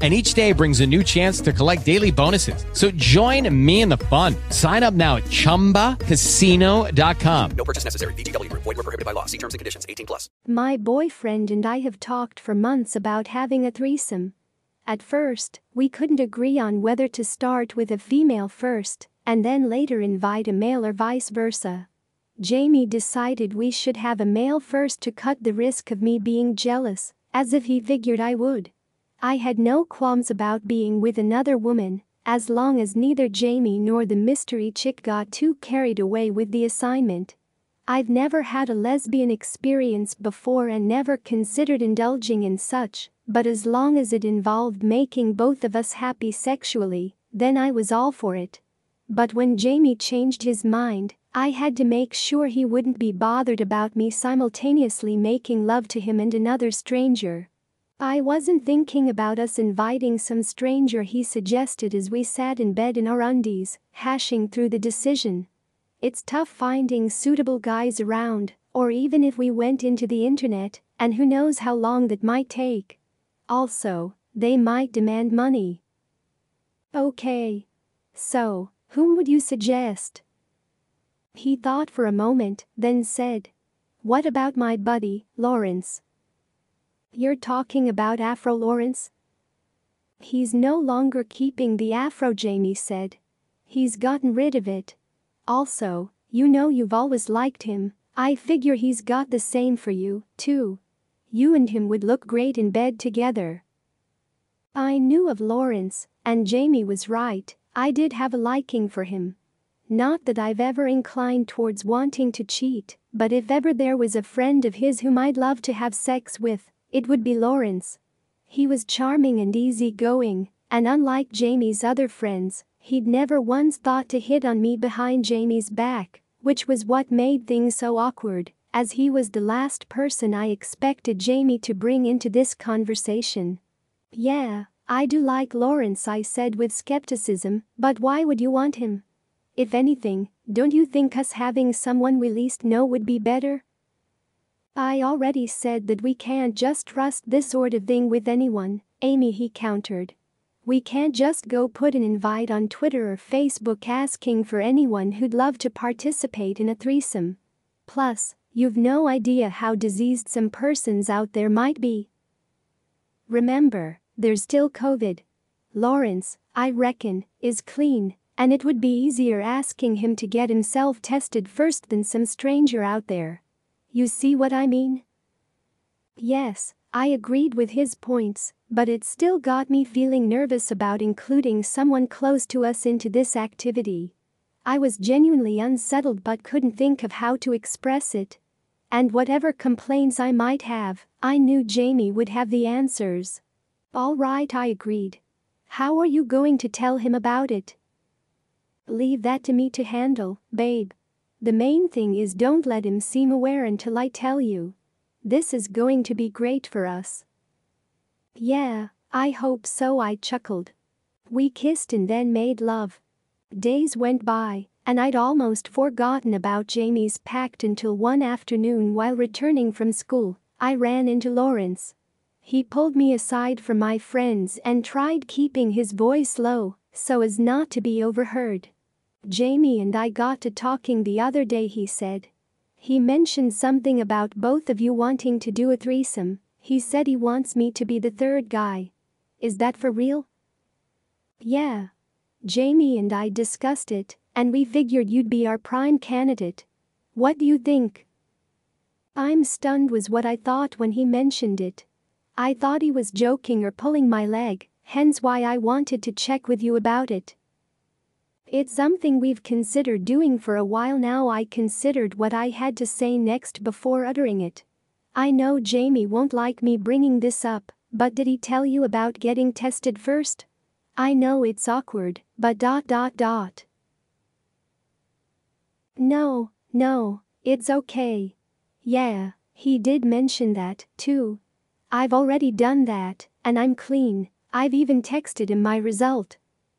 and each day brings a new chance to collect daily bonuses. So join me in the fun. Sign up now at ChumbaCasino.com. No purchase necessary. VGW. Void were prohibited by law. See terms and conditions. 18 plus. My boyfriend and I have talked for months about having a threesome. At first, we couldn't agree on whether to start with a female first and then later invite a male or vice versa. Jamie decided we should have a male first to cut the risk of me being jealous, as if he figured I would. I had no qualms about being with another woman, as long as neither Jamie nor the mystery chick got too carried away with the assignment. I've never had a lesbian experience before and never considered indulging in such, but as long as it involved making both of us happy sexually, then I was all for it. But when Jamie changed his mind, I had to make sure he wouldn't be bothered about me simultaneously making love to him and another stranger. I wasn't thinking about us inviting some stranger he suggested as we sat in bed in our undies, hashing through the decision. It's tough finding suitable guys around, or even if we went into the internet, and who knows how long that might take. Also, they might demand money. Okay. So, whom would you suggest? He thought for a moment, then said, What about my buddy, Lawrence? You're talking about Afro Lawrence? He's no longer keeping the afro, Jamie said. He's gotten rid of it. Also, you know you've always liked him, I figure he's got the same for you, too. You and him would look great in bed together. I knew of Lawrence, and Jamie was right, I did have a liking for him. Not that I've ever inclined towards wanting to cheat, but if ever there was a friend of his whom I'd love to have sex with, it would be Lawrence. He was charming and easygoing, and unlike Jamie's other friends, he'd never once thought to hit on me behind Jamie's back, which was what made things so awkward, as he was the last person I expected Jamie to bring into this conversation. Yeah, I do like Lawrence, I said with skepticism, but why would you want him? If anything, don't you think us having someone we least know would be better? I already said that we can't just trust this sort of thing with anyone, Amy he countered. We can't just go put an invite on Twitter or Facebook asking for anyone who'd love to participate in a threesome. Plus, you've no idea how diseased some persons out there might be. Remember, there's still COVID. Lawrence, I reckon, is clean, and it would be easier asking him to get himself tested first than some stranger out there. You see what I mean? Yes, I agreed with his points, but it still got me feeling nervous about including someone close to us into this activity. I was genuinely unsettled but couldn't think of how to express it. And whatever complaints I might have, I knew Jamie would have the answers. All right, I agreed. How are you going to tell him about it? Leave that to me to handle, babe. The main thing is don't let him seem aware until I tell you. This is going to be great for us. Yeah, I hope so, I chuckled. We kissed and then made love. Days went by, and I'd almost forgotten about Jamie's pact until one afternoon while returning from school, I ran into Lawrence. He pulled me aside from my friends and tried keeping his voice low so as not to be overheard. Jamie and I got to talking the other day, he said. He mentioned something about both of you wanting to do a threesome. He said he wants me to be the third guy. Is that for real? Yeah. Jamie and I discussed it, and we figured you'd be our prime candidate. What do you think? I'm stunned was what I thought when he mentioned it. I thought he was joking or pulling my leg, hence why I wanted to check with you about it. It's something we've considered doing for a while now. I considered what I had to say next before uttering it. I know Jamie won't like me bringing this up, but did he tell you about getting tested first? I know it's awkward, but dot dot dot. No, no, it's okay. Yeah, he did mention that, too. I've already done that, and I'm clean, I've even texted him my result.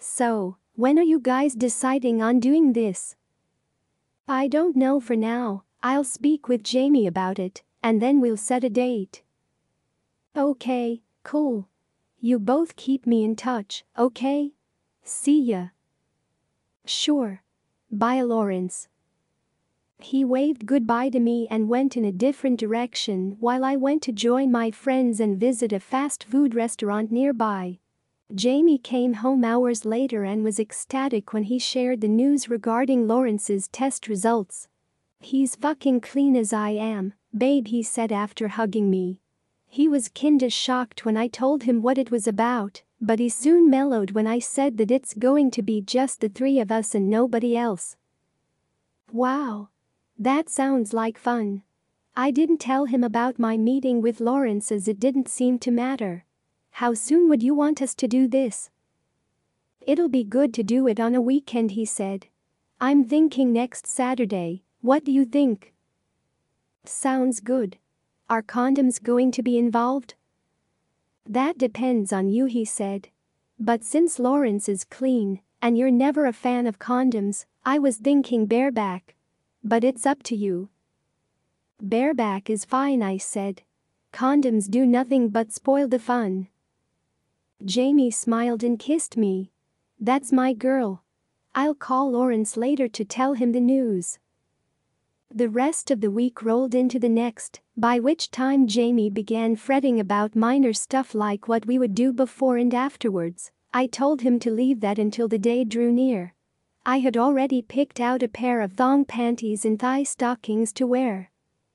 So, when are you guys deciding on doing this? I don't know for now, I'll speak with Jamie about it, and then we'll set a date. Okay, cool. You both keep me in touch, okay? See ya. Sure. Bye, Lawrence. He waved goodbye to me and went in a different direction while I went to join my friends and visit a fast food restaurant nearby. Jamie came home hours later and was ecstatic when he shared the news regarding Lawrence's test results. He's fucking clean as I am, babe, he said after hugging me. He was kinda shocked when I told him what it was about, but he soon mellowed when I said that it's going to be just the three of us and nobody else. Wow. That sounds like fun. I didn't tell him about my meeting with Lawrence as it didn't seem to matter. How soon would you want us to do this? It'll be good to do it on a weekend, he said. I'm thinking next Saturday, what do you think? Sounds good. Are condoms going to be involved? That depends on you, he said. But since Lawrence is clean, and you're never a fan of condoms, I was thinking bareback. But it's up to you. Bareback is fine, I said. Condoms do nothing but spoil the fun. Jamie smiled and kissed me. That's my girl. I'll call Lawrence later to tell him the news. The rest of the week rolled into the next, by which time Jamie began fretting about minor stuff like what we would do before and afterwards. I told him to leave that until the day drew near. I had already picked out a pair of thong panties and thigh stockings to wear.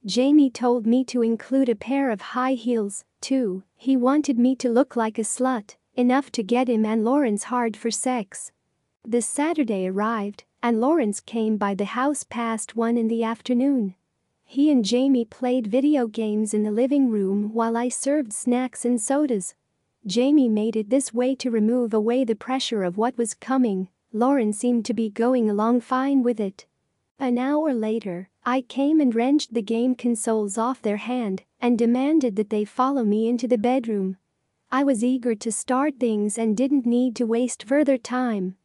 Jamie told me to include a pair of high heels, too, he wanted me to look like a slut, enough to get him and Lawrence hard for sex. The Saturday arrived, and Lawrence came by the house past one in the afternoon. He and Jamie played video games in the living room while I served snacks and sodas. Jamie made it this way to remove away the pressure of what was coming. Lawrence seemed to be going along fine with it. An hour later, I came and wrenched the game consoles off their hand and demanded that they follow me into the bedroom. I was eager to start things and didn't need to waste further time.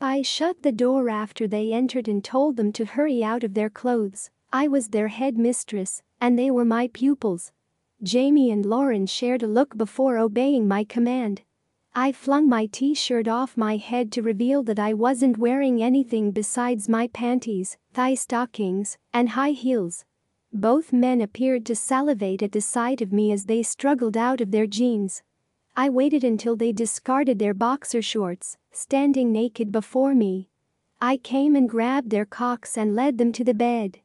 I shut the door after they entered and told them to hurry out of their clothes. I was their head mistress, and they were my pupils. Jamie and Lawrence shared a look before obeying my command. I flung my t-shirt off my head to reveal that I wasn't wearing anything besides my panties, thigh stockings, and high heels. Both men appeared to salivate at the sight of me as they struggled out of their jeans. I waited until they discarded their boxer shorts, standing naked before me. I came and grabbed their cocks and led them to the bed.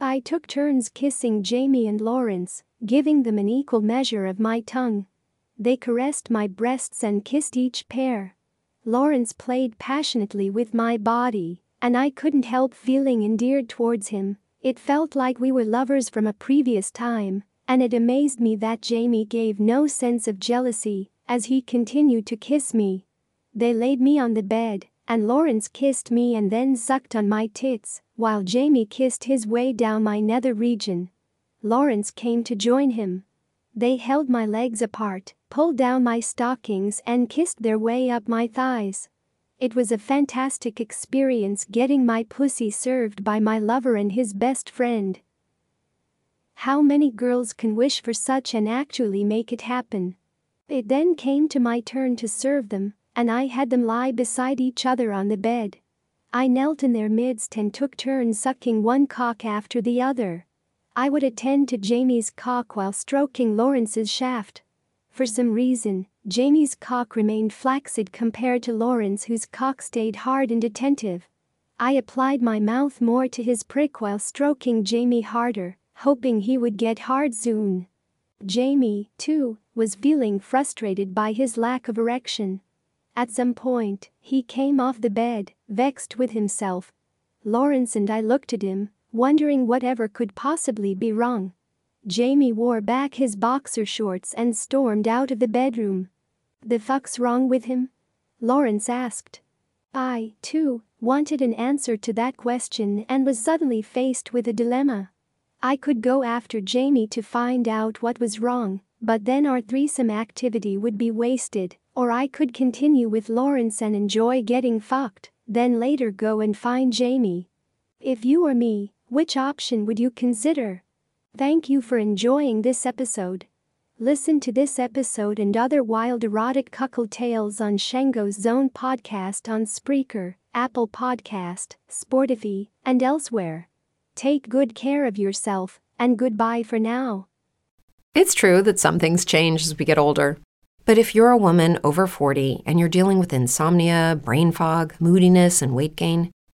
I took turns kissing Jamie and Lawrence, giving them an equal measure of my tongue. They caressed my breasts and kissed each pair. Lawrence played passionately with my body, and I couldn't help feeling endeared towards him. It felt like we were lovers from a previous time, and it amazed me that Jamie gave no sense of jealousy as he continued to kiss me. They laid me on the bed, and Lawrence kissed me and then sucked on my tits, while Jamie kissed his way down my nether region. Lawrence came to join him. They held my legs apart, pulled down my stockings and kissed their way up my thighs. It was a fantastic experience getting my pussy served by my lover and his best friend. How many girls can wish for such and actually make it happen? It then came to my turn to serve them, and I had them lie beside each other on the bed. I knelt in their midst and took turns sucking one cock after the other. I would attend to Jamie's cock while stroking Lawrence's shaft. For some reason, Jamie's cock remained flaccid compared to Lawrence whose cock stayed hard and attentive. I applied my mouth more to his prick while stroking Jamie harder, hoping he would get hard soon. Jamie, too, was feeling frustrated by his lack of erection. At some point, he came off the bed, vexed with himself. Lawrence and I looked at him, wondering whatever could possibly be wrong. Jamie wore back his boxer shorts and stormed out of the bedroom. The fuck's wrong with him? Lawrence asked. I, too, wanted an answer to that question and was suddenly faced with a dilemma. I could go after Jamie to find out what was wrong, but then our threesome activity would be wasted, or I could continue with Lawrence and enjoy getting fucked, then later go and find Jamie. If you were me, which option would you consider? Thank you for enjoying this episode. Listen to this episode and other wild erotic cuckold tales on Shango's Zone podcast on Spreaker, Apple Podcast, Spotify, and elsewhere. Take good care of yourself, and goodbye for now. It's true that some things change as we get older. But if you're a woman over 40 and you're dealing with insomnia, brain fog, moodiness, and weight gain,